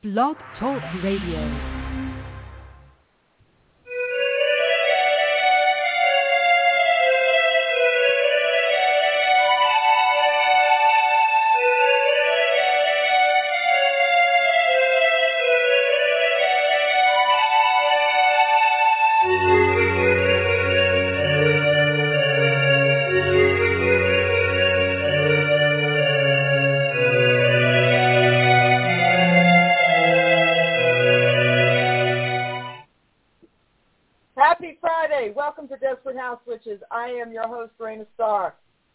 Blog Talk Radio. Witches. I am your host, Raina Starr.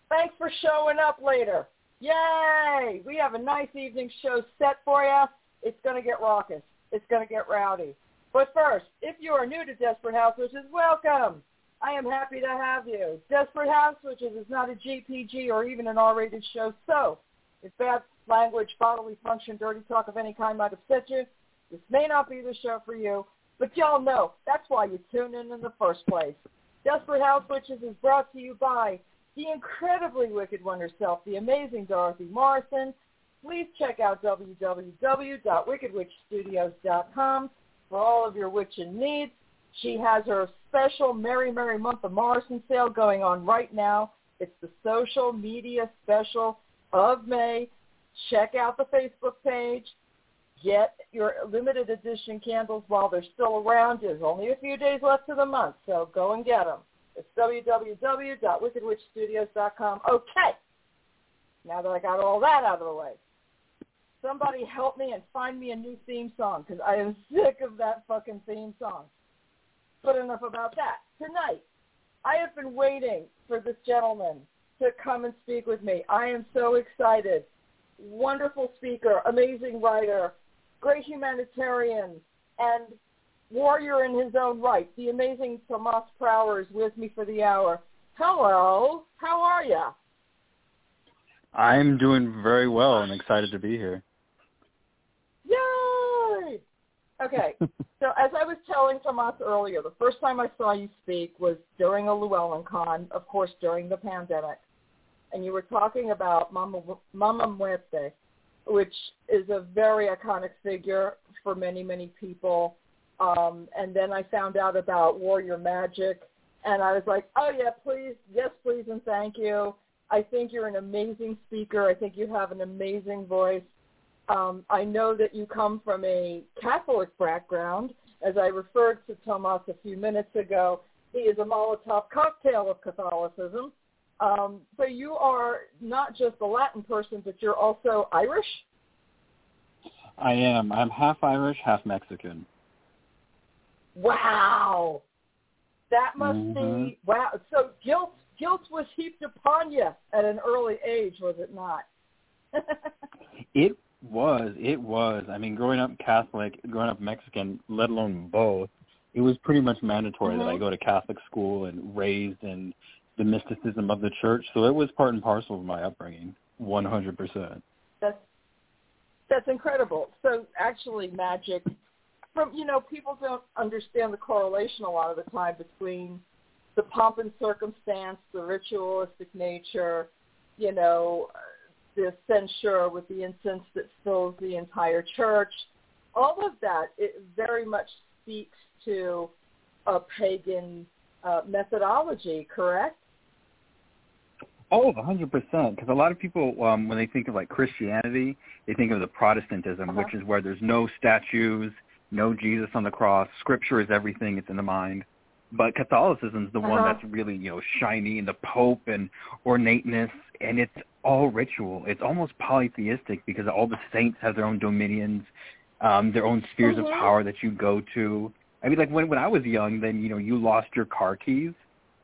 Thanks for showing up later. Yay! We have a nice evening show set for you. It's going to get raucous. It's going to get rowdy. But first, if you are new to Desperate House Witches, welcome. I am happy to have you. Desperate House Witches is not a GPG or even an R-rated show, so if bad language, bodily function, dirty talk of any kind might upset you, this may not be the show for you. But y'all know that's why you tune in in the first place. Desperate House Witches is brought to you by the incredibly wicked one herself, the amazing Dorothy Morrison. Please check out www.wickedwitchstudios.com for all of your witching needs. She has her special Merry Merry Month of Morrison sale going on right now. It's the social media special of May. Check out the Facebook page get your limited edition candles while they're still around. There's only a few days left of the month, so go and get them. It's www.wickedwitchstudios.com. Okay, now that I got all that out of the way, somebody help me and find me a new theme song because I am sick of that fucking theme song. But enough about that. Tonight, I have been waiting for this gentleman to come and speak with me. I am so excited. Wonderful speaker, amazing writer, great humanitarian, and warrior in his own right. The amazing Tomas Prower is with me for the hour. Hello, how are you? I'm doing very well and excited to be here. Yay! Okay, so as I was telling Tomas earlier, the first time I saw you speak was during a Llewellyn Con, of course, during the pandemic, and you were talking about Mama, Mama Muerte, which is a very iconic figure for many, many people. Um, and then I found out about Warrior Magic, and I was like, oh yeah, please, yes, please, and thank you. I think you're an amazing speaker. I think you have an amazing voice. Um, I know that you come from a Catholic background. As I referred to Tomas a few minutes ago, he is a Molotov cocktail of Catholicism. Um, so you are not just a Latin person, but you're also Irish? I am. I'm half Irish, half Mexican. Wow. That must Mhm. be wow. So guilt guilt was heaped upon you at an early age, was it not? It was. It was. I mean, growing up Catholic, growing up Mexican, let alone both, it was pretty much mandatory that I Mhm. go to Catholic school and raised in the mysticism of the church. So it was part and parcel of my upbringing, 100%. that's that's incredible. So actually, magic from you know people don't understand the correlation a lot of the time between the pomp and circumstance, the ritualistic nature, you know, the censer with the incense that fills the entire church. All of that it very much speaks to a pagan uh, methodology, correct? Oh, a hundred percent. Because a lot of people, um, when they think of like Christianity, they think of the Protestantism, Uh-huh. which is where there's no statues, no Jesus on the cross. Scripture is everything; it's in the mind. But Catholicism is the one Uh-huh. that's really you know shiny, and the Pope and ornateness, and it's all ritual. It's almost polytheistic because all the saints have their own dominions, um, their own spheres Mhm. of power that you go to. I mean, like when when I was young, then you know you lost your car keys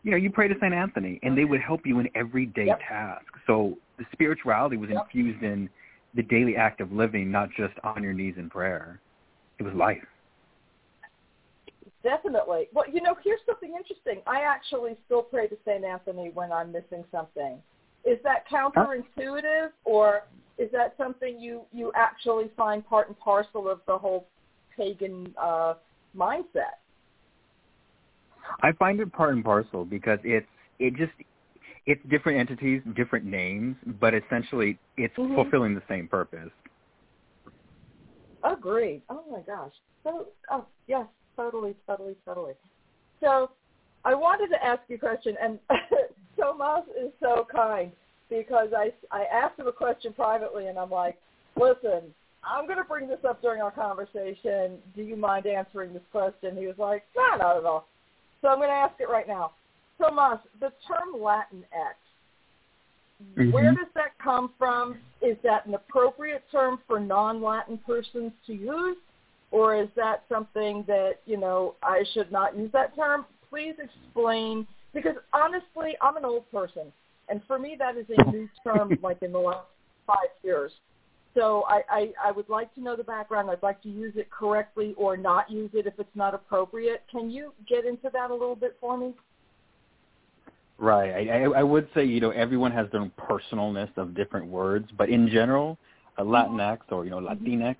you know, you pray to St. Anthony, and they would help you in everyday Yep. task. So the spirituality was Yep. infused in the daily act of living, not just on your knees in prayer. It was life. Definitely. Well, you know, here's something interesting. I actually still pray to St. Anthony when I'm missing something. Is that counterintuitive, or is that something you you actually find part and parcel of the whole pagan uh, mindset? I find it part and parcel because it's it just it's different entities, different names, but essentially it's Mhm. fulfilling the same purpose. Agreed. Oh my gosh. So, oh yes, totally, totally, totally. So, I wanted to ask you a question, and Tomas is so kind because I I asked him a question privately, and I'm like, listen, I'm going to bring this up during our conversation. Do you mind answering this question? He was like, no, not at all. So I'm going to ask it right now. Tomas, the term Latin X, Mm-hmm. where does that come from? Is that an appropriate term for non-Latin persons to use? Or is that something that, you know, I should not use that term? Please explain, because honestly, I'm an old person. And for me, that is a new term like in the last five years. So I, I, I would like to know the background. I'd like to use it correctly or not use it if it's not appropriate. Can you get into that a little bit for me? Right. I, I would say, you know, everyone has their own personalness of different words, but in general, a Latinx or, you know, mm-hmm. Latinx,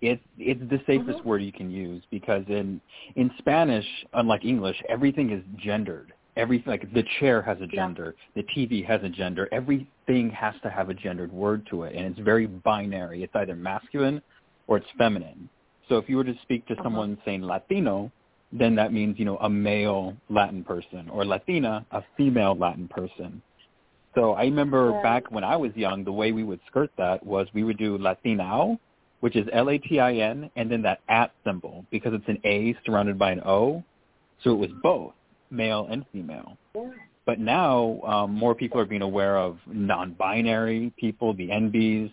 it's it's the safest Mm-hmm. word you can use because in in Spanish, unlike English, everything is gendered. Everything like the chair has a Yeah. gender, the TV has a gender. Everything has to have a gendered word to it, and it's very binary. It's either masculine or it's feminine. So if you were to speak to Uh-huh. someone saying Latino, then that means, you know, a male Latin person or Latina, a female Latin person. So I remember Right. back when I was young, the way we would skirt that was we would do Latinao, which is L-A-T-I-N, and then that at symbol because it's an A surrounded by an O. So it was both male and female. Yeah. But now um, more people are being aware of non-binary people, the NBs.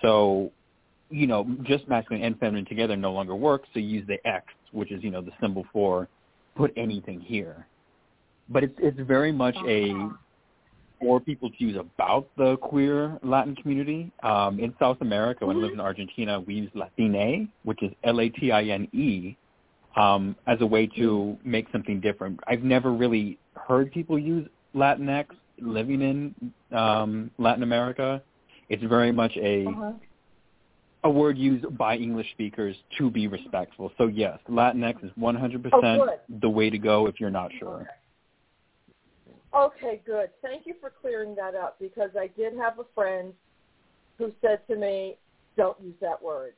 So, you know, just masculine and feminine together no longer works. So you use the X, which is, you know, the symbol for put anything here. But it's it's very much a for people to use about the queer Latin community. Um, in South America, when I lived in Argentina, we use Latine, which is L-A-T-I-N-E, um, as a way to make something different. I've never really heard people use Latinx living in um, Latin America. It's very much a Uh-huh. a word used by English speakers to be respectful. So yes, Latinx is 100% Oh, the way to go if you're not sure. Okay, good. Thank you for clearing that up because I did have a friend who said to me, "Don't use that word."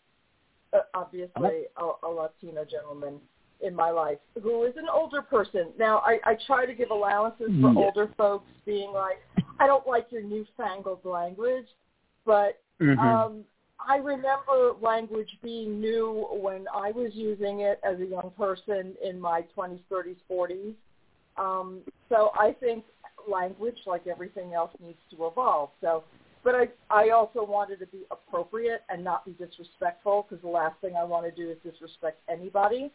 Uh, obviously, a, a Latino gentleman in my life who is an older person. Now, I, I try to give allowances for Yeah. older folks being like, "I don't like your newfangled language," but Mm-hmm. um, I remember language being new when I was using it as a young person in my 20s, 30s, 40s. Um, so I think language, like everything else, needs to evolve. So, but I, I also wanted to be appropriate and not be disrespectful because the last thing I want to do is disrespect anybody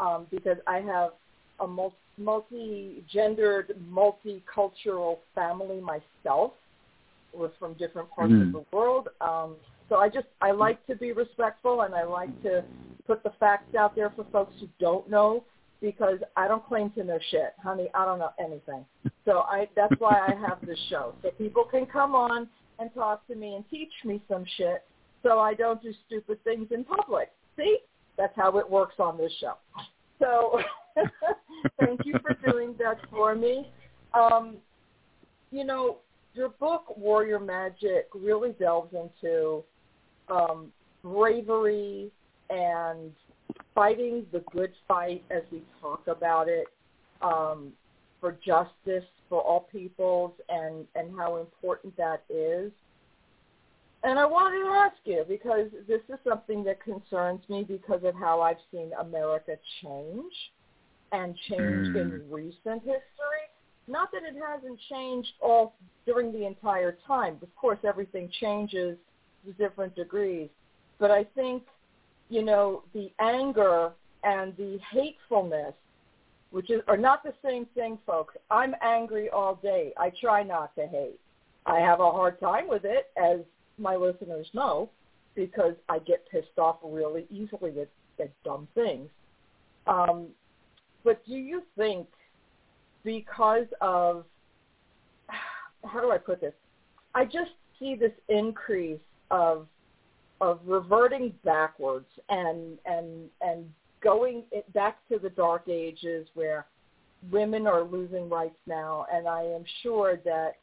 um, because I have a mul- multi-gendered, multicultural family myself. We're from different parts Mm. of the world. Um, so I just, I like to be respectful and I like to put the facts out there for folks who don't know because I don't claim to know shit, honey. I don't know anything. So I that's why I have this show. So people can come on and talk to me and teach me some shit so I don't do stupid things in public. See? That's how it works on this show. So thank you for doing that for me. Um, you know, your book Warrior Magic really delves into um, bravery and fighting the good fight as we talk about it um, for justice for all peoples and, and how important that is. And I wanted to ask you because this is something that concerns me because of how I've seen America change and change Mm. in recent history. Not that it hasn't changed all during the entire time. Of course, everything changes to different degrees. But I think, you know, the anger and the hatefulness, which is, are not the same thing, folks. I'm angry all day. I try not to hate. I have a hard time with it, as my listeners know, because I get pissed off really easily at, at dumb things. Um, but do you think because of how do I put this? I just see this increase of of reverting backwards and and and going back to the dark ages where women are losing rights now and I am sure that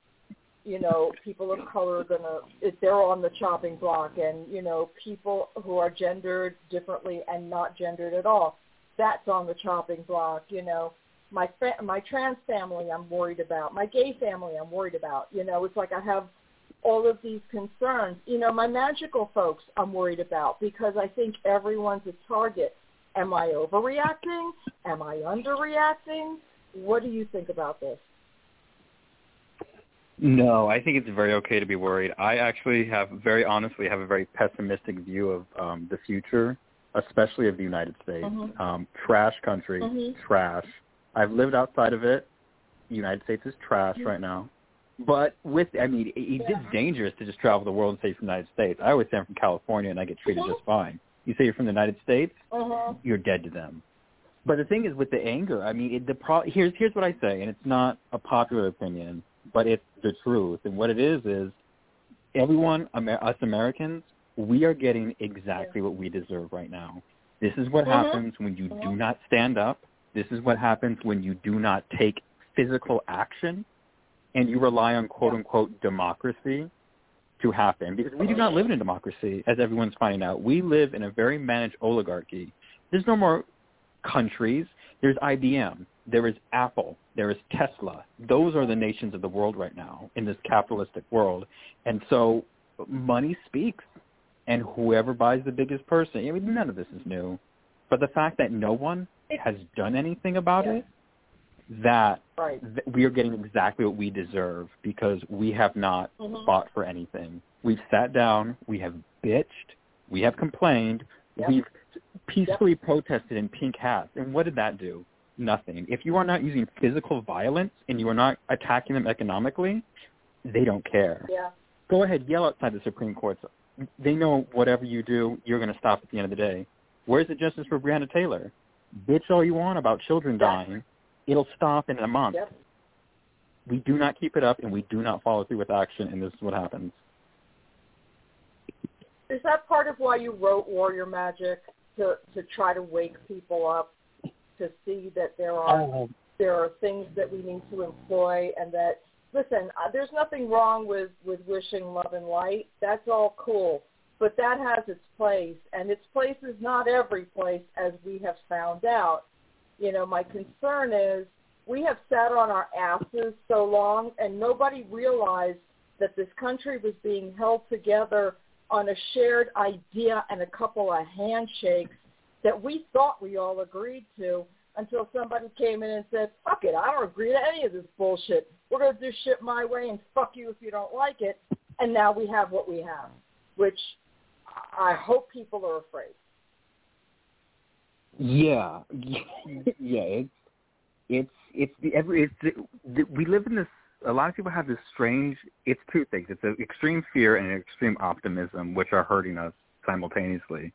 you know, people of color are gonna they're on the chopping block, and you know, people who are gendered differently and not gendered at all, that's on the chopping block. You know, my fa- my trans family, I'm worried about. My gay family, I'm worried about. You know, it's like I have all of these concerns. You know, my magical folks, I'm worried about because I think everyone's a target. Am I overreacting? Am I underreacting? What do you think about this? No, I think it's very okay to be worried. I actually have, very honestly, have a very pessimistic view of um, the future, especially of the United States. Mhm. Um, trash country, Mhm. trash. I've lived outside of it. The United States is trash right now. But with, I mean, it, Yeah. it's dangerous to just travel the world and say from the United States. I always say I'm from California and I get treated just fine. You say you're from the United States, Uh-huh. you're dead to them. But the thing is with the anger, I mean, it, the pro- here's here's what I say, and it's not a popular opinion, but it's the truth. And what it is is, everyone, Amer- us Americans, we are getting exactly what we deserve right now. This is what Mhm. happens when you do Mhm. not stand up. This is what happens when you do not take physical action, and you rely on quote unquote democracy to happen because we do not live in a democracy, as everyone's finding out. We live in a very managed oligarchy. There's no more countries. There's IBM. There is Apple. There is Tesla. Those are the nations of the world right now in this capitalistic world. And so money speaks. And whoever buys the biggest person, I mean, none of this is new. But the fact that no one has done anything about it, that Right. th- we are getting exactly what we deserve because we have not Mhm. fought for anything. We've sat down, we have bitched, we have complained, Yep. we've peacefully protested in pink hats. And what did that do? Nothing. If you are not using physical violence and you are not attacking them economically, they don't care. Yeah. Go ahead, yell outside the Supreme Court. They know whatever you do, you're going to stop at the end of the day. Where's the justice for Breonna Taylor? Bitch all you want about children dying. It'll stop in a month. Yep. We do not keep it up, and we do not follow through with action, and this is what happens. Is that part of why you wrote Warrior Magic to to try to wake people up to see that there are there are things that we need to employ and that listen, uh, there's nothing wrong with with wishing love and light. That's all cool, but that has its place, and its place is not every place, as we have found out. You know, my concern is we have sat on our asses so long, and nobody realized that this country was being held together on a shared idea and a couple of handshakes that we thought we all agreed to until somebody came in and said, fuck it, I don't agree to any of this bullshit. We're going to do shit my way and fuck you if you don't like it. And now we have what we have, which I hope people are afraid. Yeah, yeah. It's it's it's the every it's the, we live in this. A lot of people have this strange. It's two things. It's an extreme fear and an extreme optimism, which are hurting us simultaneously.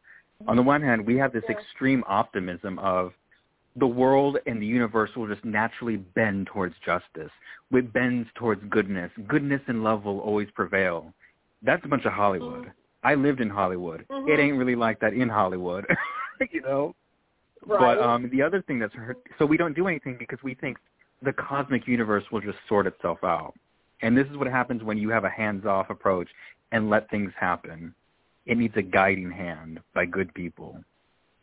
On the one hand, we have this extreme optimism of the world and the universe will just naturally bend towards justice. It bends towards goodness. Goodness and love will always prevail. That's a bunch of Hollywood. Mhm. I lived in Hollywood. Mhm. It ain't really like that in Hollywood. you know? Right. But um, the other thing that's hurt, so we don't do anything because we think the cosmic universe will just sort itself out. And this is what happens when you have a hands-off approach and let things happen. It needs a guiding hand by good people.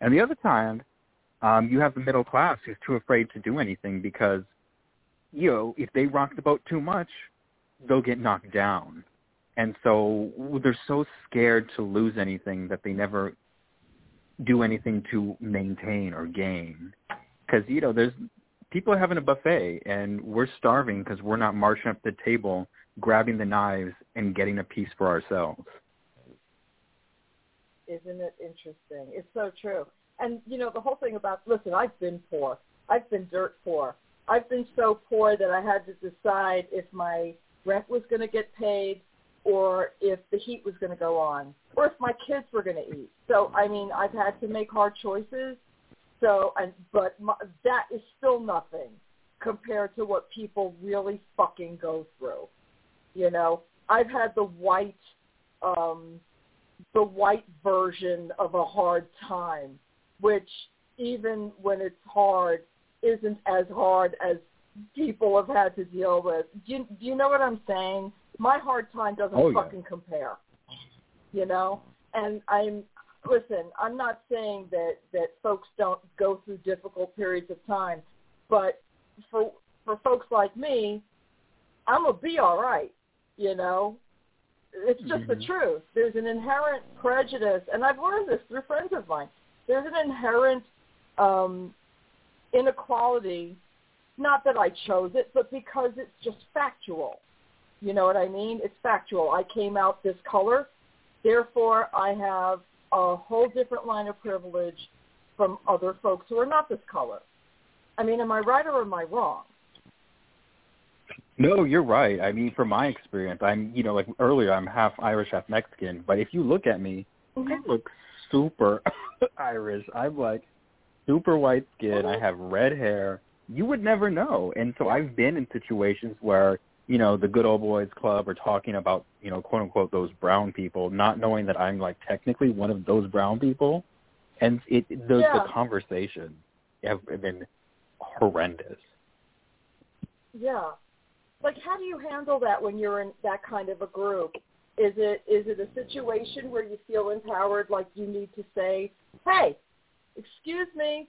And the other time, um, you have the middle class who's too afraid to do anything because, you know, if they rock the boat too much, they'll get knocked down. And so they're so scared to lose anything that they never do anything to maintain or gain. Because you know, there's people are having a buffet and we're starving because we're not marching up the table, grabbing the knives and getting a piece for ourselves. Isn't it interesting? It's so true. And you know, the whole thing about listen, I've been poor. I've been dirt poor. I've been so poor that I had to decide if my rent was going to get paid or if the heat was going to go on or if my kids were going to eat. So, I mean, I've had to make hard choices. So, and but my, that is still nothing compared to what people really fucking go through. You know, I've had the white um the white version of a hard time, which even when it's hard, isn't as hard as people have had to deal with. Do you, do you know what I'm saying? My hard time doesn't Oh, yeah. fucking compare. You know, and I'm listen. I'm not saying that that folks don't go through difficult periods of time, but for for folks like me, I'm gonna be all right. You know, it's just the Mhm. truth. There's an inherent prejudice, and I've learned this through friends of mine. There's an inherent um, inequality. Not that I chose it, but because it's just factual. You know what I mean? It's factual. I came out this color, therefore I have a whole different line of privilege from other folks who are not this color. I mean, am I right or am I wrong? No, you're right. I mean, from my experience, I'm, you know, like earlier, I'm half Irish, half Mexican. But if you look at me, I mm-hmm. look super Irish. I'm like super white skin. I mm-hmm. have red hair. You would never know. And so I've been in situations where, you know, the good old boys club are talking about, you know, quote unquote those brown people, not knowing that I'm like technically one of those brown people. And it the, Yeah. the conversations have been horrendous. Yeah. Like how do you handle that when you're in that kind of a group? Is it is it a situation where you feel empowered like you need to say, "Hey, excuse me,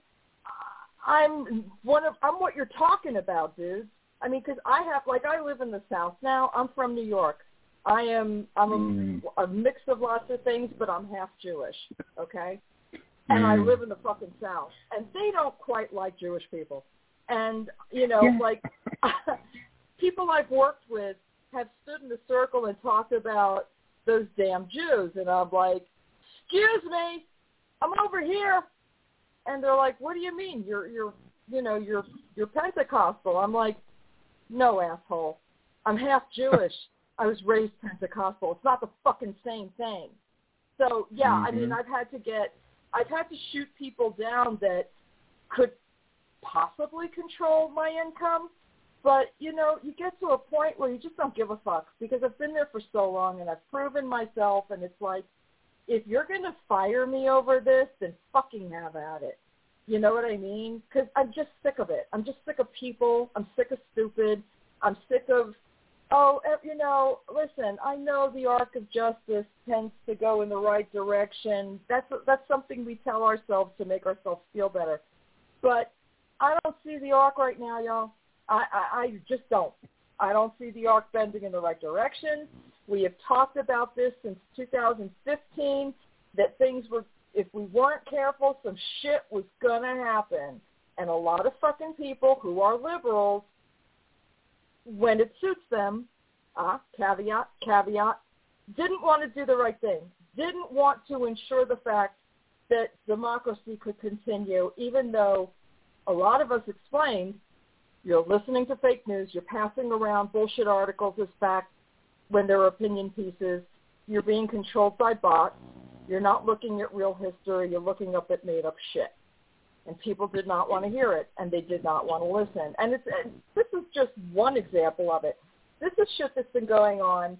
I'm one of I'm what you're talking about, dude." I mean, cuz I have like I live in the South now. I'm from New York. I am I'm a, Mm. a mix of lots of things, but I'm half Jewish, okay? And I Mm. live in the fucking South, and they don't quite like Jewish people. And you know, Yeah. like people I've worked with have stood in the circle and talked about those damn Jews, and I'm like, "Excuse me, I'm over here," and they're like, "What do you mean? You're you're you know you're you're Pentecostal?" I'm like, "No, asshole, I'm half Jewish. I was raised Pentecostal. It's not the fucking same thing." So yeah, I mm-hmm. mean. I've had to get, I've had to shoot people down that could possibly control my income. But, you know, you get to a point where you just don't give a fuck because I've been there for so long and I've proven myself and it's like, if you're going to fire me over this, then fucking have at it. You know what I mean? Because I'm just sick of it. I'm just sick of people. I'm sick of stupid. I'm sick of, oh, eh, you know, listen, I know the arc of justice tends to go in the right direction. That's that's something we tell ourselves to make ourselves feel better. But I don't see the arc right now, y'all. I, I, I just don't. I don't see the arc bending in the right direction. We have talked about this since 2015 that things were, if we weren't careful, some shit was going to happen. And a lot of fucking people who are liberals, when it suits them, uh, caveat, caveat, didn't want to do the right thing, didn't want to ensure the fact that democracy could continue, even though a lot of us explained you're listening to fake news, you're passing around bullshit articles as fact when they're opinion pieces, you're being controlled by bots, you're not looking at real history, you're looking up at made up shit. And people did not want to hear it, and they did not want to listen. And it's and this is just one example of it. This is shit that's been going on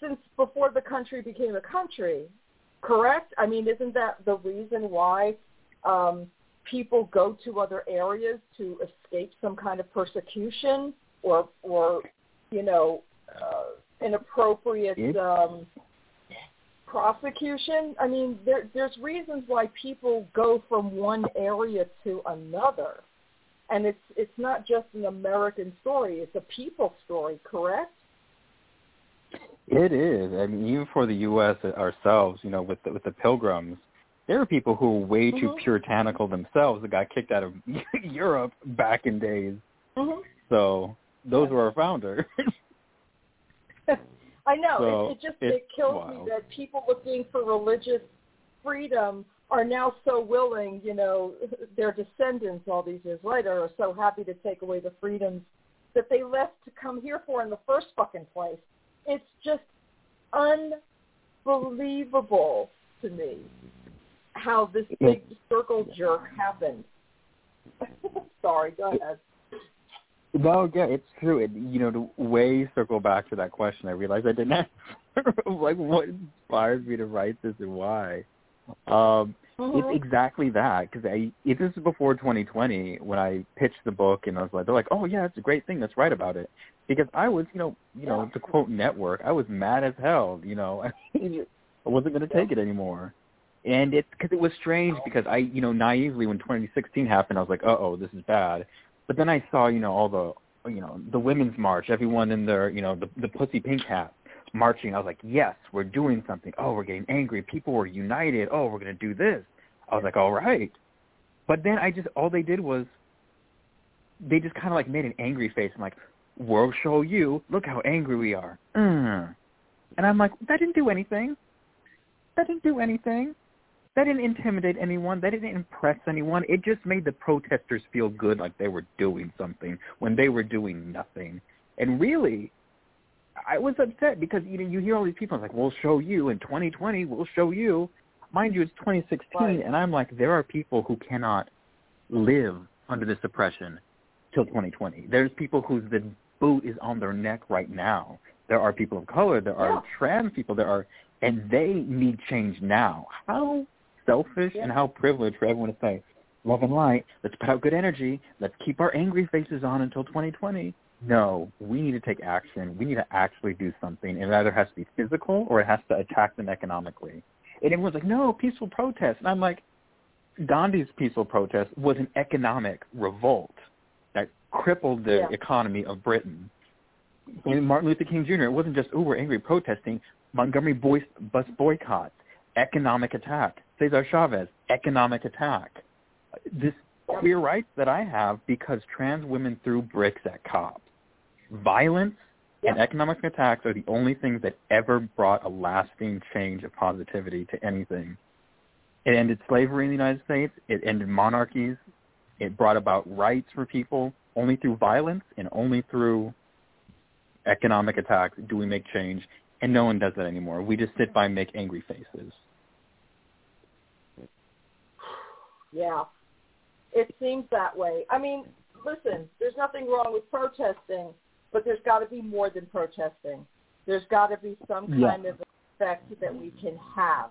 since before the country became a country. Correct? I mean, isn't that the reason why um, people go to other areas to escape some kind of persecution or, or you know, uh, inappropriate um, prosecution? I mean, there, there's reasons why people go from one area to another, and it's it's not just an American story; it's a people story. Correct? It is. I mean, even for the U.S. ourselves, you know, with the, with the pilgrims, there are people who were way too Mhm. puritanical themselves that got kicked out of Europe back in days. Mm-hmm. So those were our founders. I know. So, it, it just it kills wild. me that people looking for religious freedom are now so willing, you know, their descendants all these years later are so happy to take away the freedoms that they left to come here for in the first fucking place. It's just unbelievable to me how this big circle jerk happened. Sorry, go ahead. No, yeah, it's true. It, you know, to way circle back to that question, I realized I didn't answer. like, what inspired me to write this and why? Um, Mhm. It's exactly that because I it this is before 2020 when I pitched the book and I was like they're like oh yeah it's a great thing let's write about it because I was you know you know Yeah. to quote network I was mad as hell you know I wasn't going to take it anymore and it's because it was strange because I you know naively when 2016 happened I was like uh oh this is bad but then I saw you know all the you know the women's march everyone in their you know the the pussy pink hat marching. I was like, yes, we're doing something. Oh, we're getting angry. People were united. Oh, we're going to do this. I was like, all right. But then I just, all they did was, they just kind of like made an angry face. I'm like, we'll show you. Look how angry we are. Mm. And I'm like, that didn't do anything. That didn't do anything. That didn't intimidate anyone. That didn't impress anyone. It just made the protesters feel good like they were doing something when they were doing nothing. And really, I was upset because you know you hear all these people like we'll show you in 2020 we'll show you mind you it's 2016 Right. and I'm like there are people who cannot live under this oppression till 2020 there's people whose the boot is on their neck right now there are people of color there Yeah. are trans people there are and they need change now how selfish Yeah. and how privileged for everyone to say love and light let's put out good energy let's keep our angry faces on until 2020 no, we need to take action. We need to actually do something. It either has to be physical or it has to attack them economically. And everyone's like, no, peaceful protest. And I'm like, Gandhi's peaceful protest was an economic revolt that crippled the Yeah. economy of Britain. And Martin Luther King Jr., it wasn't just, oh, we're angry protesting. Montgomery bus boycott, economic attack. Cesar Chavez, economic attack. This queer rights that I have because trans women threw bricks at cops. Violence and economic attacks are the only things that ever brought a lasting change of positivity to anything. It ended slavery in the United States. It ended monarchies. It brought about rights for people. Only through violence and only through economic attacks do we make change. And no one does that anymore. We just sit by and make angry faces. Yeah. It seems that way. I mean, listen, there's nothing wrong with protesting, but there's got to be more than protesting. There's got to be some Yeah. kind of effect that we can have,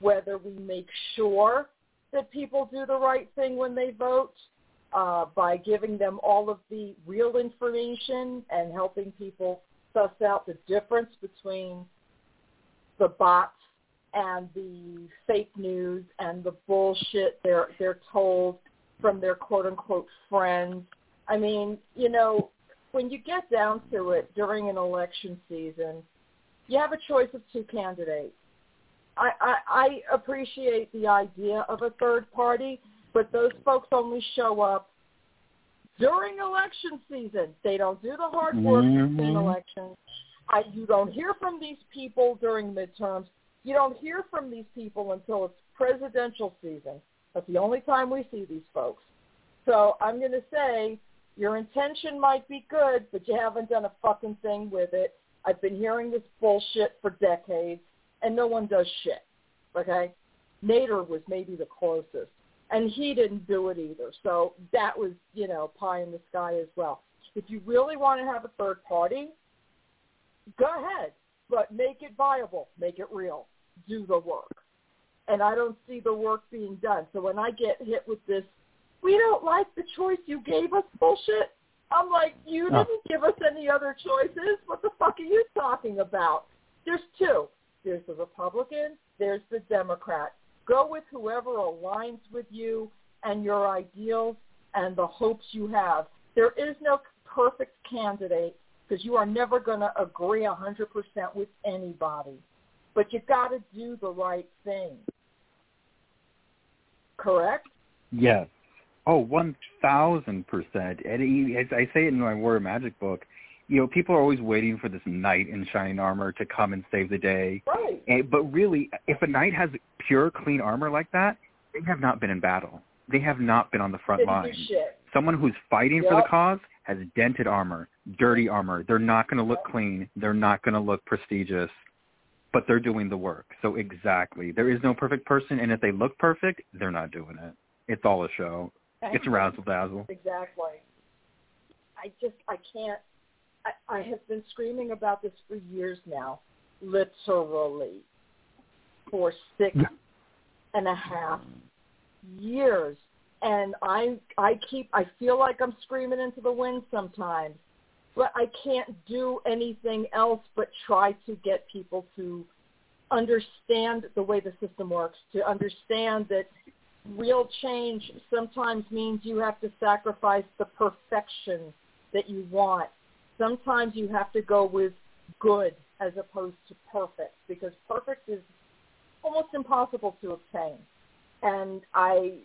whether we make sure that people do the right thing when they vote uh, by giving them all of the real information and helping people suss out the difference between the bots and the fake news and the bullshit they're they're told from their quote unquote friends. I mean, you know, when you get down to it during an election season, you have a choice of two candidates. I, I, I appreciate the idea of a third party, but those folks only show up during election season. They don't do the hard work between Mhm. elections. I, you don't hear from these people during midterms. You don't hear from these people until it's presidential season. That's the only time we see these folks. So I'm going to say your intention might be good, but you haven't done a fucking thing with it. I've been hearing this bullshit for decades, and no one does shit. Okay? Nader was maybe the closest, and he didn't do it either. So that was, you know, pie in the sky as well. If you really want to have a third party, go ahead, but make it viable, make it real, do the work. And I don't see the work being done. So when I get hit with this, we don't like the choice you gave us bullshit, I'm like, you didn't give us any other choices. What the fuck are you talking about? There's two. There's the Republican, there's the Democrat. Go with whoever aligns with you and your ideals and the hopes you have. There is no perfect candidate because you are never going to agree 100% with anybody. But you've got to do the right thing. Correct? Yes. Oh, one thousand percent. And he- as I say it in my War Magic book, you know, people are always waiting for this knight in shining armor to come and save the day. Right. And, but really, if a knight has pure, clean armor like that, they have not been in battle. They have not been on the front line. Someone who's fighting for the cause has dented armor, dirty armor. They're not going to look clean. They're not going to look prestigious, but they're doing the work. So exactly, there is no perfect person, and if they look perfect, they're not doing it. It's all a show. It's a razzle dazzle. Exactly. I just I can't. I, I have been screaming about this for years now, literally, for six, Yeah. and a half years and I I keep I feel like I'm screaming into the wind sometimes, but I can't do anything else but try to get people to understand the way the system works, to understand that real change sometimes means you have to sacrifice the perfection that you want. Sometimes you have to go with good as opposed to perfect because perfect is almost impossible to obtain. And I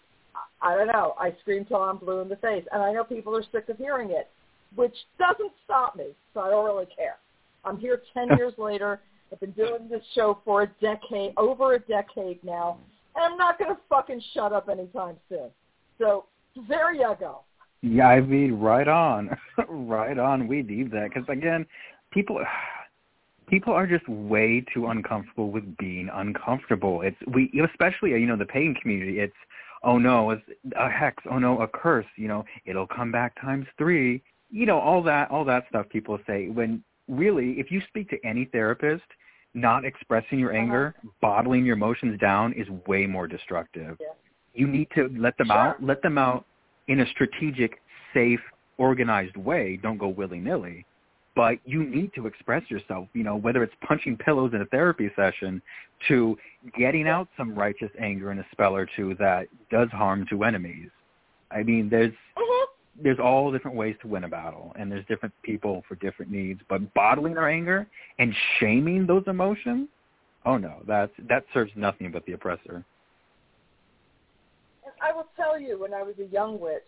I don't know. I scream till I'm blue in the face, and I know people are sick of hearing it, which doesn't stop me. So I don't really care. I'm here ten years later. I've been doing this show for a decade, over a decade now, and I'm not going to fucking shut up anytime soon. So there you go. Yeah, I mean, right on, right on. We need that because again, people people are just way too uncomfortable with being uncomfortable. It's we, especially you know the pagan community. It's oh no, it's a hex, oh no, a curse, you know, it'll come back times three. You know, all that all that stuff people say when really if you speak to any therapist, not expressing your uh-huh. anger, uh-huh. bottling your emotions down is way more destructive. Yeah. You need to let them sure. out, let them out in a strategic, safe, organized way. Don't go willy-nilly but you need to express yourself, you know, whether it's punching pillows in a therapy session to getting out some righteous anger in a spell or two that does harm to enemies. I mean, there's mm-hmm. there's all different ways to win a battle and there's different people for different needs, but bottling our anger and shaming those emotions, oh no, that's that serves nothing but the oppressor. I will tell you when I was a young witch,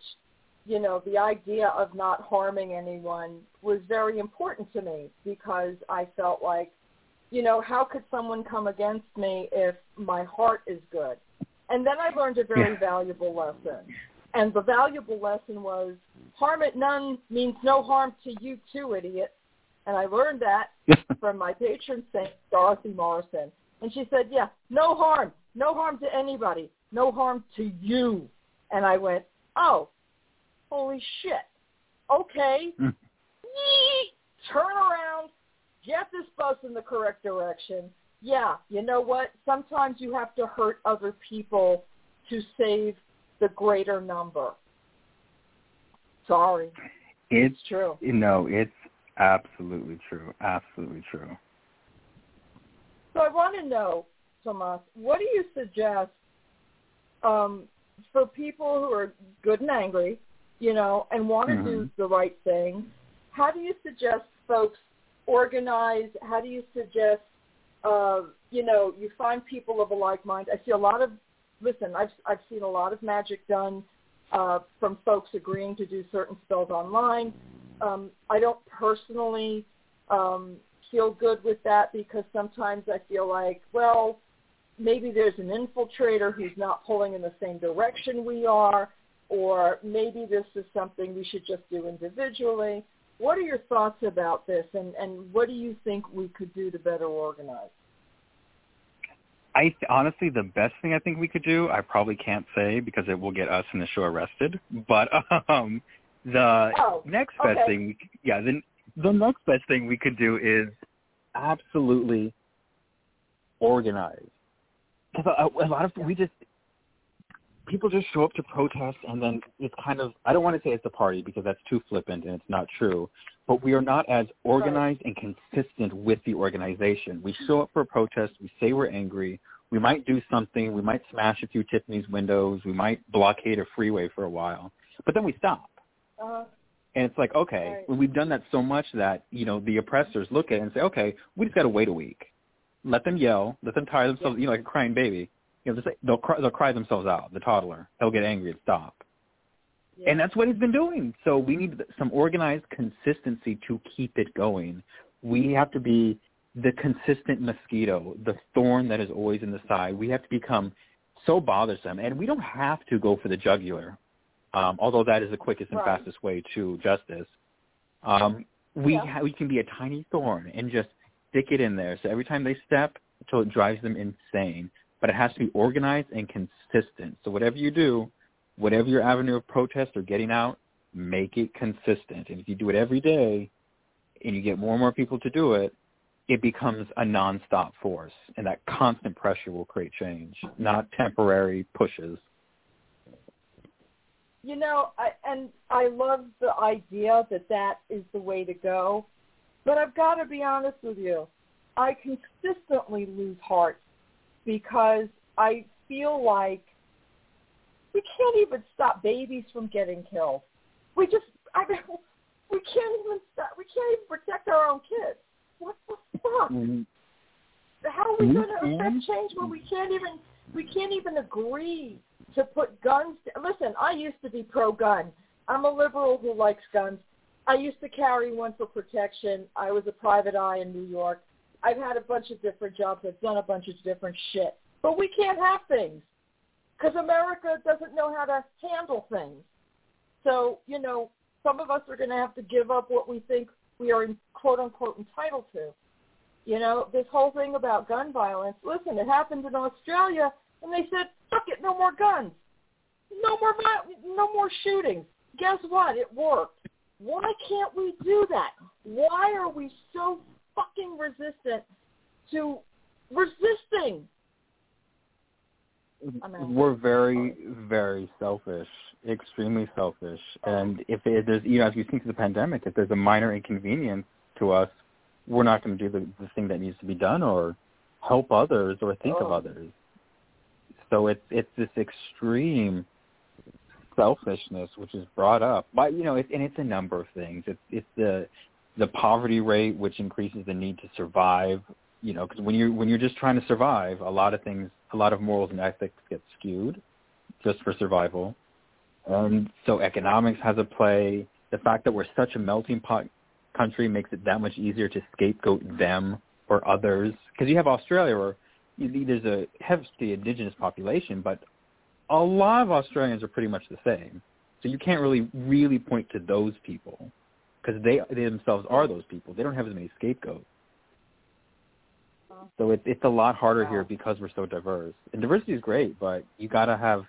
you know, the idea of not harming anyone was very important to me because I felt like, you know, how could someone come against me if my heart is good? And then I learned a very yeah. valuable lesson. And the valuable lesson was harm it none means no harm to you too, idiot. And I learned that from my patron saint, Dorothy Morrison. And she said, yeah, no harm. No harm to anybody. No harm to you. And I went, oh, holy shit. Okay. Mm. Turn around. Get this bus in the correct direction. Yeah, you know what? Sometimes you have to hurt other people to save the greater number. Sorry. It's, it's true. You know, it's absolutely true. Absolutely true. So I want to know, Tomas, what do you suggest um, for people who are good and angry, you know, and want to mm-hmm. do the right thing, how do you suggest folks organize? How do you suggest, uh, you know, you find people of a like mind? I see a lot of, listen, I've I've seen a lot of magic done uh, from folks agreeing to do certain spells online. Um, I don't personally um, feel good with that because sometimes I feel like, well, maybe there's an infiltrator who's not pulling in the same direction we are or maybe this is something we should just do individually. What are your thoughts about this, and, and what do you think we could do to better organize? I honestly, the best thing I think we could do, I probably can't say because it will get us in the show arrested. But um, the oh, next okay. best thing, we, yeah, the the next best thing we could do is absolutely organize. Because a, a lot of we just people just show up to protest and then it's kind of I don't want to say it's a party because that's too flippant and it's not true. But we are not as organized and consistent with the organization. We show up for a protest, we say we're angry, we might do something, we might smash a few Tiffany's windows, we might blockade a freeway for a while, but then we stop. Uh, and it's like, okay, right. we've done that so much that, you know, the oppressors look at it and say, okay, we just got to wait a week. Let them yell, let them tire themselves, yeah. you know, like a crying baby you know, they'll cry, they'll cry themselves out. The toddler, they'll get angry and stop. Yeah. And that's what he's been doing. So we need some organized consistency to keep it going. We have to be the consistent mosquito, the thorn that is always in the side. We have to become so bothersome, and we don't have to go for the jugular, um, although that is the quickest and right. fastest way to justice. Um, we yeah. ha- we can be a tiny thorn and just stick it in there. So every time they step, until it drives them insane but it has to be organized and consistent. So whatever you do, whatever your avenue of protest or getting out, make it consistent. And if you do it every day and you get more and more people to do it, it becomes a nonstop force, and that constant pressure will create change, not temporary pushes. You know, I, and I love the idea that that is the way to go, but I've got to be honest with you. I consistently lose heart because I feel like we can't even stop babies from getting killed. We just, I mean, we can't even stop. We can't even protect our own kids. What the fuck? Mm-hmm. How are we going to affect change when we can't even we can't even agree to put guns? Listen, I used to be pro-gun. I'm a liberal who likes guns. I used to carry one for protection. I was a private eye in New York. I've had a bunch of different jobs. I've done a bunch of different shit. But we can't have things because America doesn't know how to handle things. So, you know, some of us are going to have to give up what we think we are quote unquote entitled to. You know, this whole thing about gun violence. Listen, it happened in Australia, and they said, "Fuck it, no more guns, no more, no more shootings." Guess what? It worked. Why can't we do that? Why are we so fucking resistant to resisting? We're very, very selfish extremely selfish. And if it, there's, you know, as we think of the pandemic, if there's a minor inconvenience to us, we're not going to do the, the thing that needs to be done or help others or think oh. of others. So it's it's this extreme selfishness which is brought up by you know, it, and it's a number of things. It's it's the the poverty rate which increases the need to survive. You know, because when you're when you're just trying to survive, a lot of things, a lot of morals and ethics get skewed, just for survival. Um, so economics has a play. The fact that we're such a melting pot country makes it that much easier to scapegoat them or others. Because you have Australia where there's a hefty indigenous population, but a lot of Australians are pretty much the same. So you can't really really point to those people because they, they themselves are those people. They don't have as many scapegoats. So it, it's a lot harder here because we're so diverse. And diversity is great, but you got to have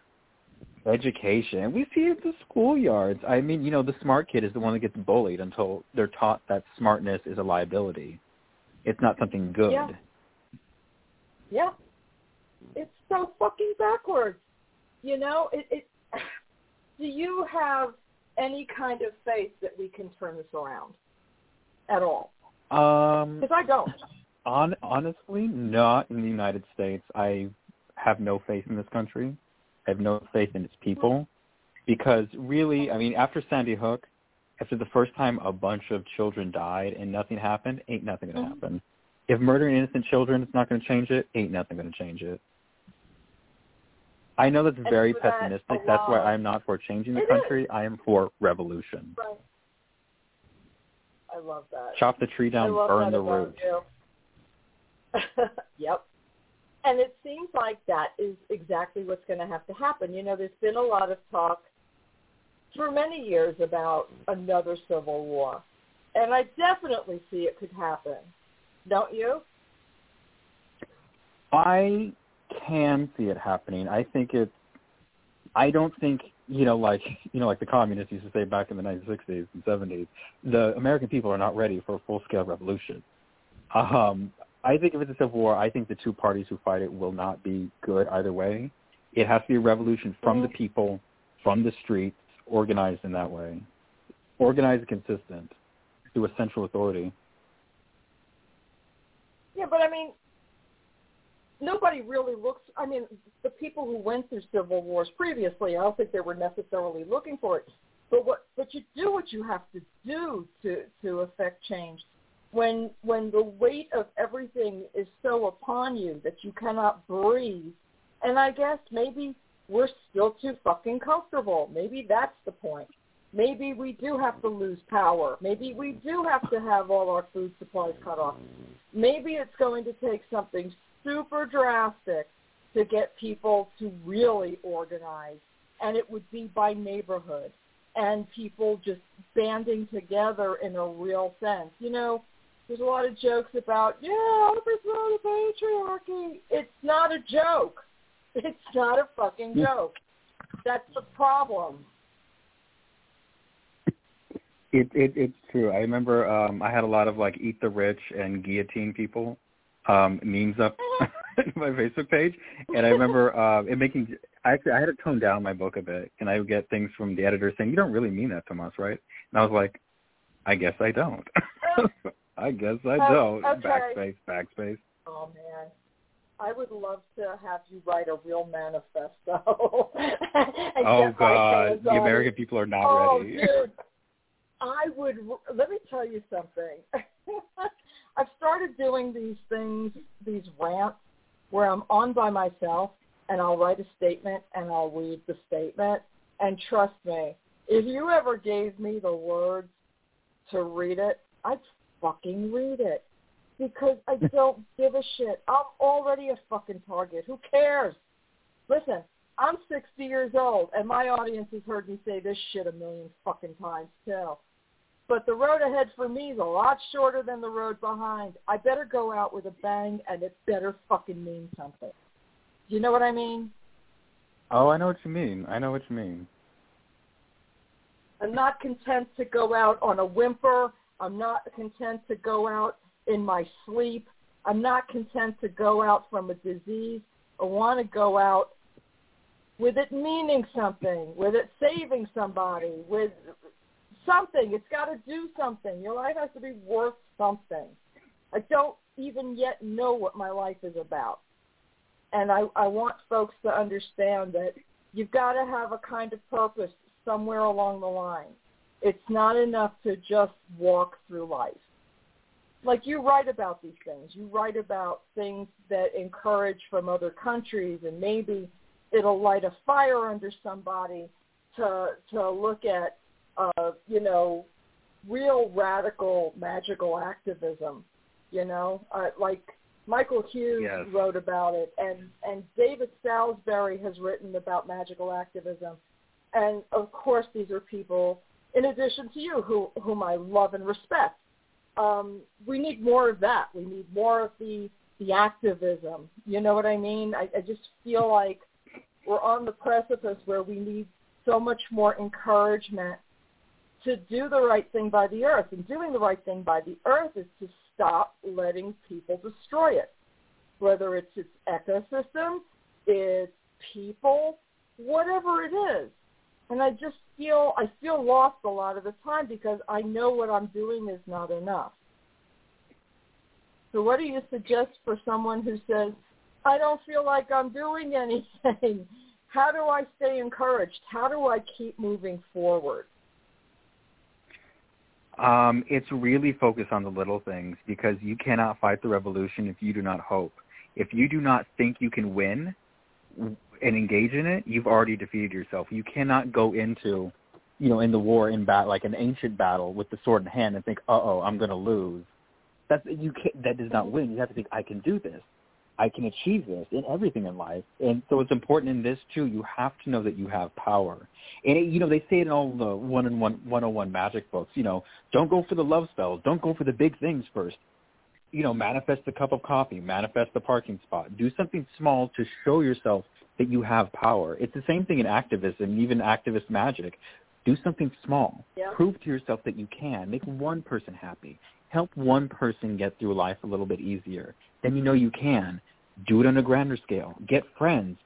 education. We see it in the schoolyards. I mean, you know, the smart kid is the one that gets bullied until they're taught that smartness is a liability. It's not something good. Yeah. Yeah. It's so fucking backwards. You know, it, it do you have any kind of faith that we can turn this around at all? Um, because I don't. On honestly, not in the United States. I have no faith in this country. I have no faith in its people because really, I mean, after Sandy Hook, after the first time a bunch of children died and nothing happened, ain't nothing going to mm-hmm. happen. If murdering innocent children is not going to change it, ain't nothing going to change it. I know that's very pessimistic. That's why I'm not for changing the it country. Is. I am for revolution. Right. I love that. Chop the tree down, burn the roots. yep. And it seems like that is exactly what's going to have to happen. You know, there's been a lot of talk for many years about another civil war. And I definitely see it could happen. Don't you? I can see it happening. I think it's I don't think, you know, like you know, like the communists used to say back in the nineteen sixties and seventies, the American people are not ready for a full scale revolution. Um, I think if it's a civil war, I think the two parties who fight it will not be good either way. It has to be a revolution from the mm-hmm. people, from the streets, organized in that way, organized and consistent through a central authority. Yeah, but I mean, nobody really looks. I mean, the people who went through civil wars previously, I don't think they were necessarily looking for it. But what? But you do what you have to do to to affect change when when the weight of everything is so upon you that you cannot breathe. And I guess maybe we're still too fucking comfortable. Maybe that's the point. Maybe we do have to lose power. Maybe we do have to have all our food supplies cut off. Maybe it's going to take something super drastic to get people to really organize. And it would be by neighborhood and people just banding together in a real sense. You know, there's a lot of jokes about, yeah, overthrow the patriarchy. It's not a joke. It's not a fucking joke. That's the problem. It, it it's true. I remember um I had a lot of like eat the rich and guillotine people um memes up my Facebook page, and I remember uh, it making. I actually I had to tone down my book a bit, and I would get things from the editor saying, "You don't really mean that, Tomas, right?" And I was like, "I guess I don't. I guess I don't." okay. Backspace, backspace. Oh man, I would love to have you write a real manifesto. Oh God, the American people are not oh, ready. dude, I would. Let me tell you something. I've started doing these things, these rants, where I'm on by myself and I'll write a statement and I'll read the statement. And trust me, if you ever gave me the words to read it, I'd fucking read it because I don't give a shit. I'm already a fucking target. Who cares? Listen, I'm 60 years old, and my audience has heard me say this shit a million fucking times too. But the road ahead for me is a lot shorter than the road behind. I better go out with a bang, and it better fucking mean something. Do you know what I mean? Oh, I know what you mean. I know what you mean. I'm not content to go out on a whimper. I'm not content to go out in my sleep. I'm not content to go out from a disease. I want to go out with it meaning something, with it saving somebody, with something. It's got to do something. Your life has to be worth something. I don't even yet know what my life is about. And I, I want folks to understand that you've got to have a kind of purpose somewhere along the line. It's not enough to just walk through life. Like you write about these things. You write about things that encourage from other countries and maybe it'll light a fire under somebody to to look at uh, you know, real radical magical activism, you know, uh, like Michael Hughes Yes. wrote about it, and and David Salisbury has written about magical activism, and of course these are people, in addition to you, who whom I love and respect. Um, we need more of that. We need more of the the activism. You know what I mean? I, I just feel like we're on the precipice where we need so much more encouragement to do the right thing by the earth. And doing the right thing by the earth is to stop letting people destroy it, whether it's its ecosystem, its people, whatever it is. And I just feel I feel lost a lot of the time because I know what I'm doing is not enough. So what do you suggest for someone who says, I don't feel like I'm doing anything? How do I stay encouraged? How do I keep moving forward? Um, it's really focused on the little things because you cannot fight the revolution if you do not hope. If you do not think you can win and engage in it, you've already defeated yourself. You cannot go into, you know, in the war in bat like an ancient battle with the sword in hand and think, "Uh oh, I'm going to lose." That's you can't. That does not win. You have to think, "I can do this. I can achieve this in everything in life." And so it's important in this too. You have to know that you have power. And it, you know, they say it in all the one and one 101 magic books. You know, don't go for the love spells. Don't go for the big things first. You know, manifest the cup of coffee. Manifest the parking spot. Do something small to show yourself that you have power. It's the same thing in activism, even activist magic. Do something small. Yeah. Prove to yourself that you can. Make one person happy. Help one person get through life a little bit easier. Then you know you can. Do it on a grander scale. Get friends.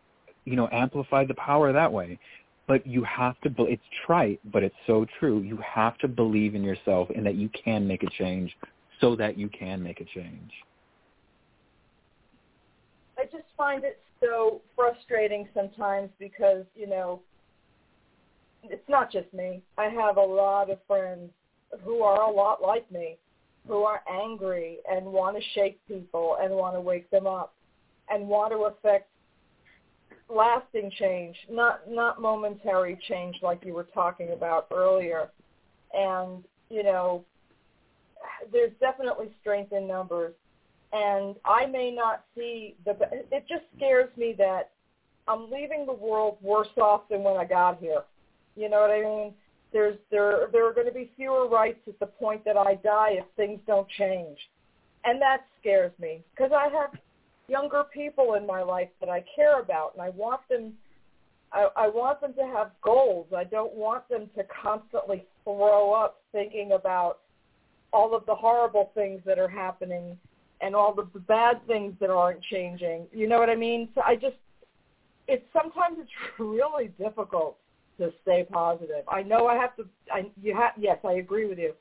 You know, amplify the power that way. But you have to, it's trite, but it's so true. You have to believe in yourself and that you can make a change so that you can make a change. I just find it so frustrating sometimes because, you know, it's not just me. I have a lot of friends who are a lot like me, who are angry and want to shake people and want to wake them up and want to affect lasting change, not not momentary change like you were talking about earlier. And, you know, there's definitely strength in numbers and I may not see the. It just scares me that I'm leaving the world worse off than when I got here. You know what I mean? There's there there are going to be fewer rights at the point that I die if things don't change, and that scares me because I have younger people in my life that I care about, and I want them. I, I want them to have goals. I don't want them to constantly throw up thinking about all of the horrible things that are happening and all of the bad things that aren't changing. You know what I mean? So I just, it's sometimes it's really difficult to stay positive. I know I have to. I you have. Yes, I agree with you.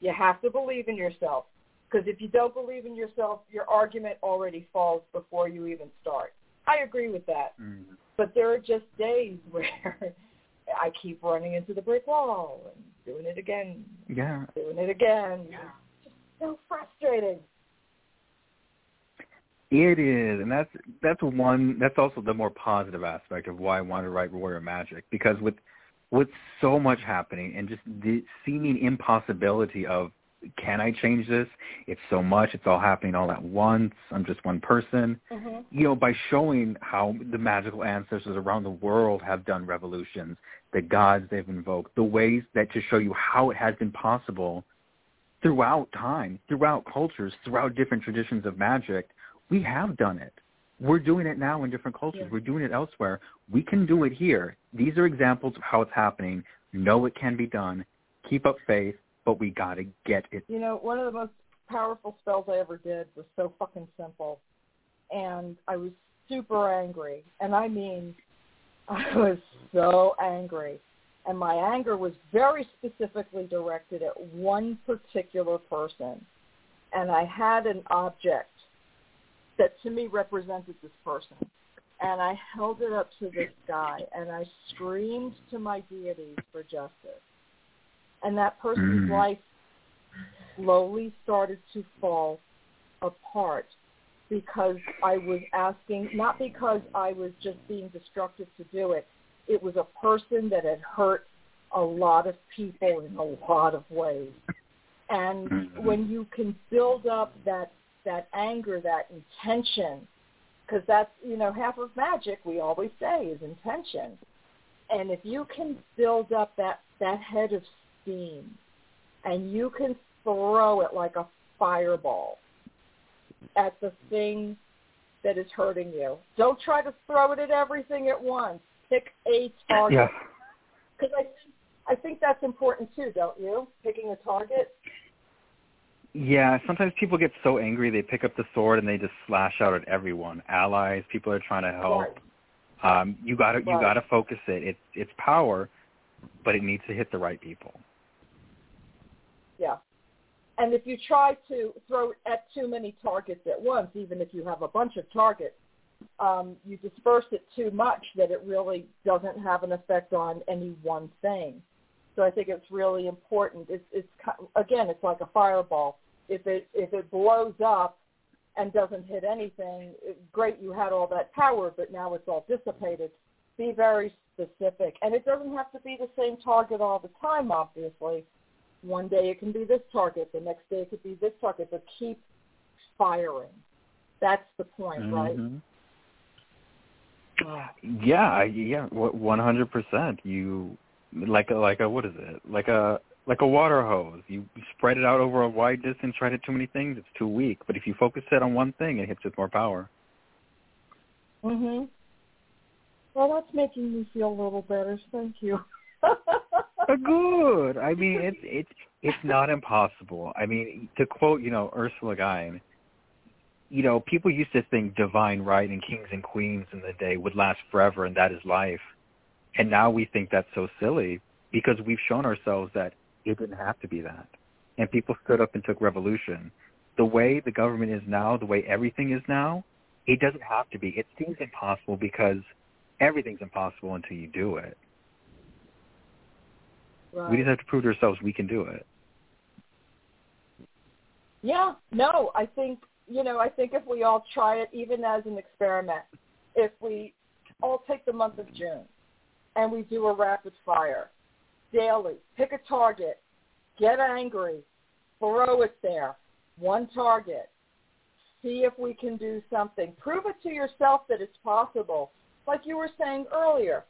You have to believe in yourself because if you don't believe in yourself, your argument already falls before you even start. I agree with that. Mm. But there are just days where I keep running into the brick wall and doing it again. Yeah. Doing it again. Yeah. Just so frustrating. It is, and that's that's one. That's also the more positive aspect of why I want to write Warrior Magic because with with so much happening and just the seeming impossibility of can I change this? It's so much. It's all happening all at once. I'm just one person. Mm-hmm. You know, by showing how the magical ancestors around the world have done revolutions, the gods they've invoked, the ways that to show you how it has been possible throughout time, throughout cultures, throughout different traditions of magic we have done it. We're doing it now in different cultures. Yeah. We're doing it elsewhere. We can do it here. These are examples of how it's happening. Know it can be done. Keep up faith, but we got to get it. You know, one of the most powerful spells I ever did was so fucking simple. And I was super angry. And I mean, I was so angry. And my anger was very specifically directed at one particular person. And I had an object that to me represented this person. And I held it up to this guy and I screamed to my deities for justice. And that person's Mm. life slowly started to fall apart because I was asking, not because I was just being destructive to do it. It was a person that had hurt a lot of people in a lot of ways. And Mhm. when you can build up that that anger, that intention, because that's you know half of magic. We always say is intention, and if you can build up that that head of steam, and you can throw it like a fireball at the thing that is hurting you. Don't try to throw it at everything at once. Pick a target. Yeah. Because I I think that's important too, don't you? Picking a target. Yeah, sometimes people get so angry they pick up the sword and they just slash out at everyone. Allies, people are trying to help. Right. Um, you got to you got to focus it. It's it's power, but it needs to hit the right people. Yeah. And if you try to throw at too many targets at once, even if you have a bunch of targets, um, you disperse it too much that it really doesn't have an effect on any one thing. So I think it's really important. It's, it's again, it's like a fireball. If it if it blows up and doesn't hit anything, great, you had all that power, but now it's all dissipated. Be very specific, and it doesn't have to be the same target all the time. Obviously, one day it can be this target, the next day it could be this target, but keep firing. That's the point, right? Mhm. Yeah, I- yeah, one hundred percent. You like a like a what is it? Like a like a water hose. You spread it out over a wide distance, try to do too many things, it's too weak. But if you focus it on one thing, it hits with more power. Mhm. Well, that's making me feel a little better. Thank you. Uh, Good. I mean, it's it's it's not impossible. I mean, to quote, you know, Ursula Guin, you know, people used to think divine right and kings and queens in the day would last forever, and that is life. And now we think that's so silly because we've shown ourselves that it didn't have to be that. And people stood up and took revolution. The way the government is now, the way everything is now, it doesn't have to be. It seems impossible because everything's impossible until you do it. right. We just have to prove to ourselves we can do it. Yeah, no, I think you know, I think if we all try it, even as an experiment, if we all take the month of June and we do a rapid fire daily, pick a target, get angry, throw it there, one target, see if we can do something. Prove it to yourself that it's possible. Like you were saying earlier,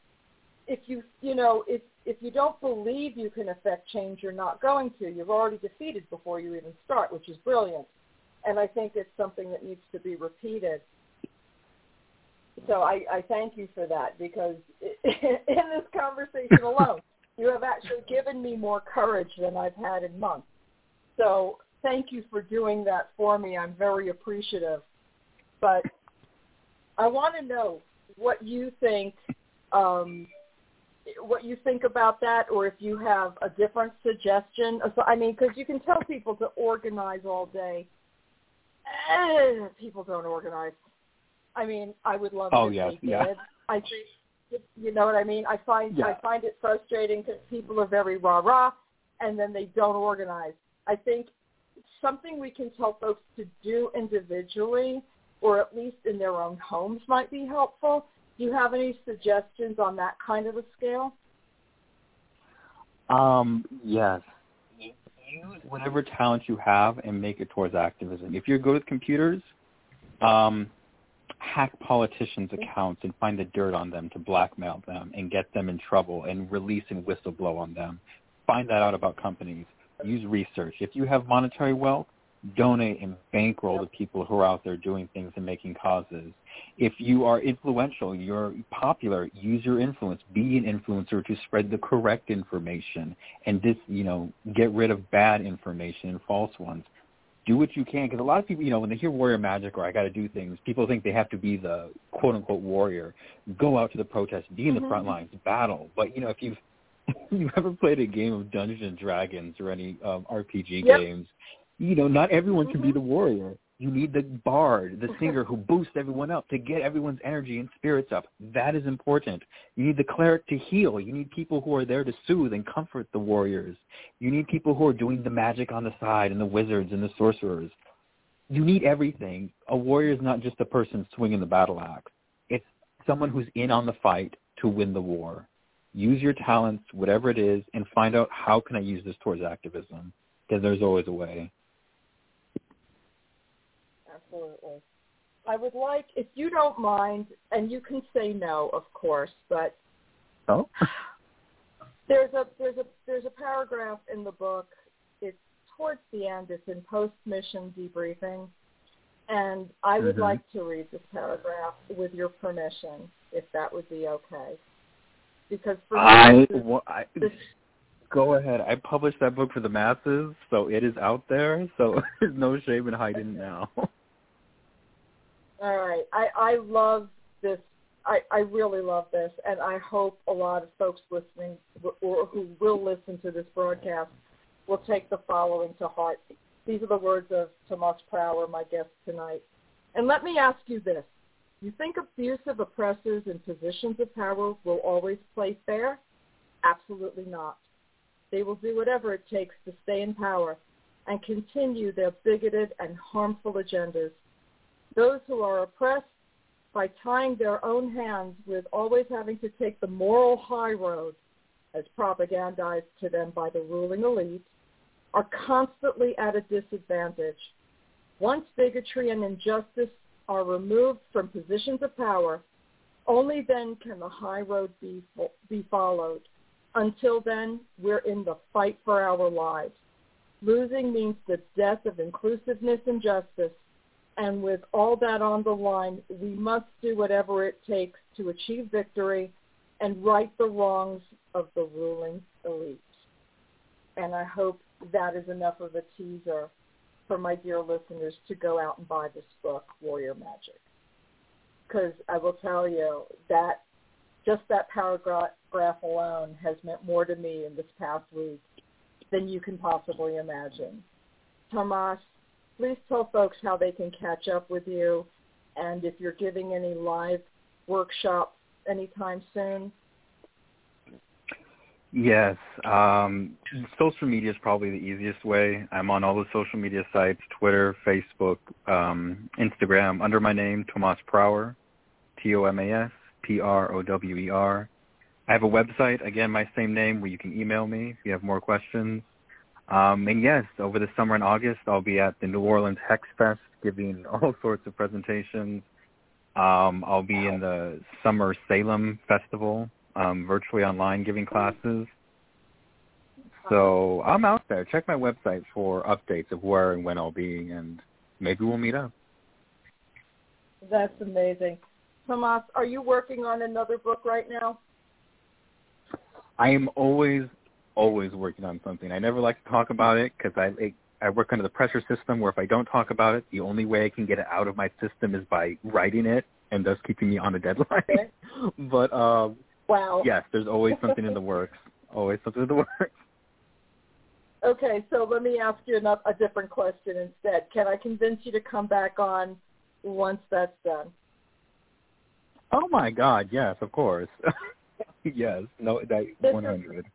if you you know if if you don't believe you can affect change, you're not going to. You've already defeated before you even start, which is brilliant. And I think it's something that needs to be repeated. so I, I thank you for that because in this conversation alone, you have actually given me more courage than I've had in months. So thank you for doing that for me. I'm very appreciative. But I want to know what you think um, what you think about that, or if you have a different suggestion. So, I mean, because you can tell people to organize all day. Eh, people don't organize. I mean, I would love oh, if yes, they yeah. I think, you know what I mean. I find Yeah. I find it frustrating because people are very rah rah, and then they don't organize. I think something we can tell folks to do individually, or at least in their own homes, might be helpful. Do you have any suggestions on that kind of a scale? Um, yes. Use whatever talent you have and make it towards activism. If you're good with computers, um, hack politicians' accounts and find the dirt on them to blackmail them and get them in trouble and release and whistleblow on them. Find that out about companies. Use research. If you have monetary wealth, donate and bankroll the people who are out there doing things and making causes. If you are influential, you're popular, use your influence. Be an influencer to spread the correct information and just, you know, get rid of bad information and false ones. Do what you can because a lot of people, you know, when they hear warrior magic or I got to do things, people think they have to be the quote unquote warrior. Go out to the protest, be in the Mhm. front lines, battle. But you know, if you've you ever played a game of Dungeons and Dragons or any um, RPG Yep. games, you know, not everyone can be Mhm. the warrior. You need the bard, the singer who boosts everyone up to get everyone's energy and spirits up. That is important. You need the cleric to heal. You need people who are there to soothe and comfort the warriors. You need people who are doing the magic on the side and the wizards and the sorcerers. You need everything. A warrior is not just a person swinging the battle axe. It's someone who's in on the fight to win the war. Use your talents, whatever it is, and find out how can I use this towards activism because there's always a way. Absolutely. I would like, if you don't mind, and you can say no, of course, but Oh? there's a there's a there's a paragraph in the book. It's towards the end. It's in post mission debriefing, and I would Mhm. like to read this paragraph with your permission, if that would be okay. Because for me, I, this well, I this go ahead. I published that book for the masses, so it is out there. So there's no shame in hiding it now. All right. I, I love this. I, I really love this, and I hope a lot of folks listening or who will listen to this broadcast will take the following to heart. These are the words of Tomas Prower, my guest tonight. And let me ask you this. You think abusive oppressors in positions of power will always play fair? Absolutely not. They will do whatever it takes to stay in power and continue their bigoted and harmful agendas those who are oppressed by tying their own hands with always having to take the moral high road as propagandized to them by the ruling elite are constantly at a disadvantage. Once bigotry and injustice are removed from positions of power, only then can the high road be, be followed. Until then, we're in the fight for our lives. Losing means the death of inclusiveness and justice, and with all that on the line, we must do whatever it takes to achieve victory and right the wrongs of the ruling elite. And I hope that is enough of a teaser for my dear listeners to go out and buy this book, Warrior Magic. Because I will tell you that just that paragraph alone has meant more to me in this past week than you can possibly imagine. Tomas, please tell folks how they can catch up with you and if you're giving any live workshops anytime soon. Yes. Um, social media is probably the easiest way. I'm on all the social media sites, Twitter, Facebook, um, Instagram, under my name, Tomas Prower, T-O-M-A-S, P-R-O-W-E-R. I have a website, again, my same name, where you can email me if you have more questions. Um, and yes, over the summer in August, I'll be at the New Orleans Hex Fest giving all sorts of presentations. Um, I'll be in the Summer Salem Festival, um, virtually online giving classes. So I'm out there. Check my website for updates of where and when I'll be, and maybe we'll meet up. That's amazing. Tomas, are you working on another book right now? I am always, always working on something. I never like to talk about it because I I work under the pressure system where if I don't talk about it, the only way I can get it out of my system is by writing it, and thus keeping me on a deadline. But um, wow. Yes, there's always something in the works. Always something in the works. Okay, so let me ask you a different question instead. Can I convince you to come back on once that's done? Oh my God! Yes, of course. yes, no, that one hundred.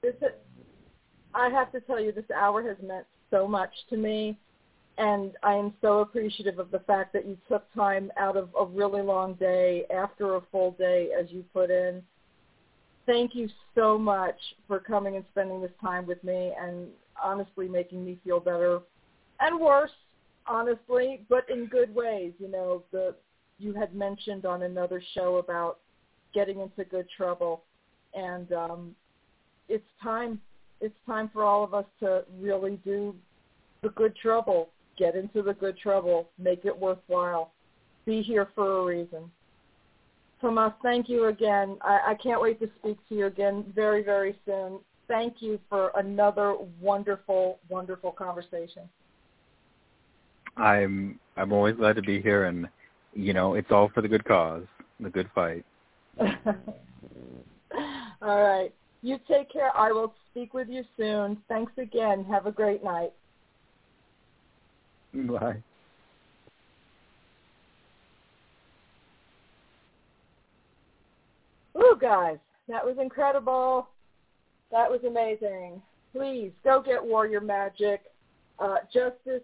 I have to tell you, this hour has meant so much to me, and I am so appreciative of the fact that you took time out of a really long day after a full day, as you put in. Thank you so much for coming and spending this time with me, and honestly making me feel better and worse, honestly, but in good ways. You know, the you had mentioned on another show about getting into good trouble, and um, it's time. It's time for all of us to really do the good trouble, get into the good trouble, make it worthwhile, be here for a reason. Tomas, thank you again. I, I can't wait to speak to you again very, very soon thank you for another wonderful, wonderful conversation. I'm I'm always glad to be here, and you know it's all for the good cause, the good fight. all right, you take care. I will speak with you soon. Thanks again. Have a great night. Bye. Ooh, guys, that was incredible. That was amazing. Please go get Warrior Magic, uh, Justice,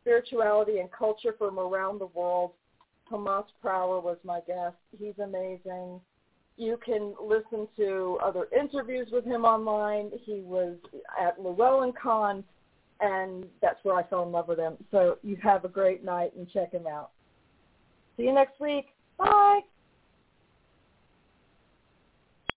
Spirituality, and Culture from Around the World. Tomas Prower was my guest. He's amazing. You can listen to other interviews with him online. He was at Llewellyn Con, and that's where I fell in love with him. So you have a great night and check him out. See you next week. Bye.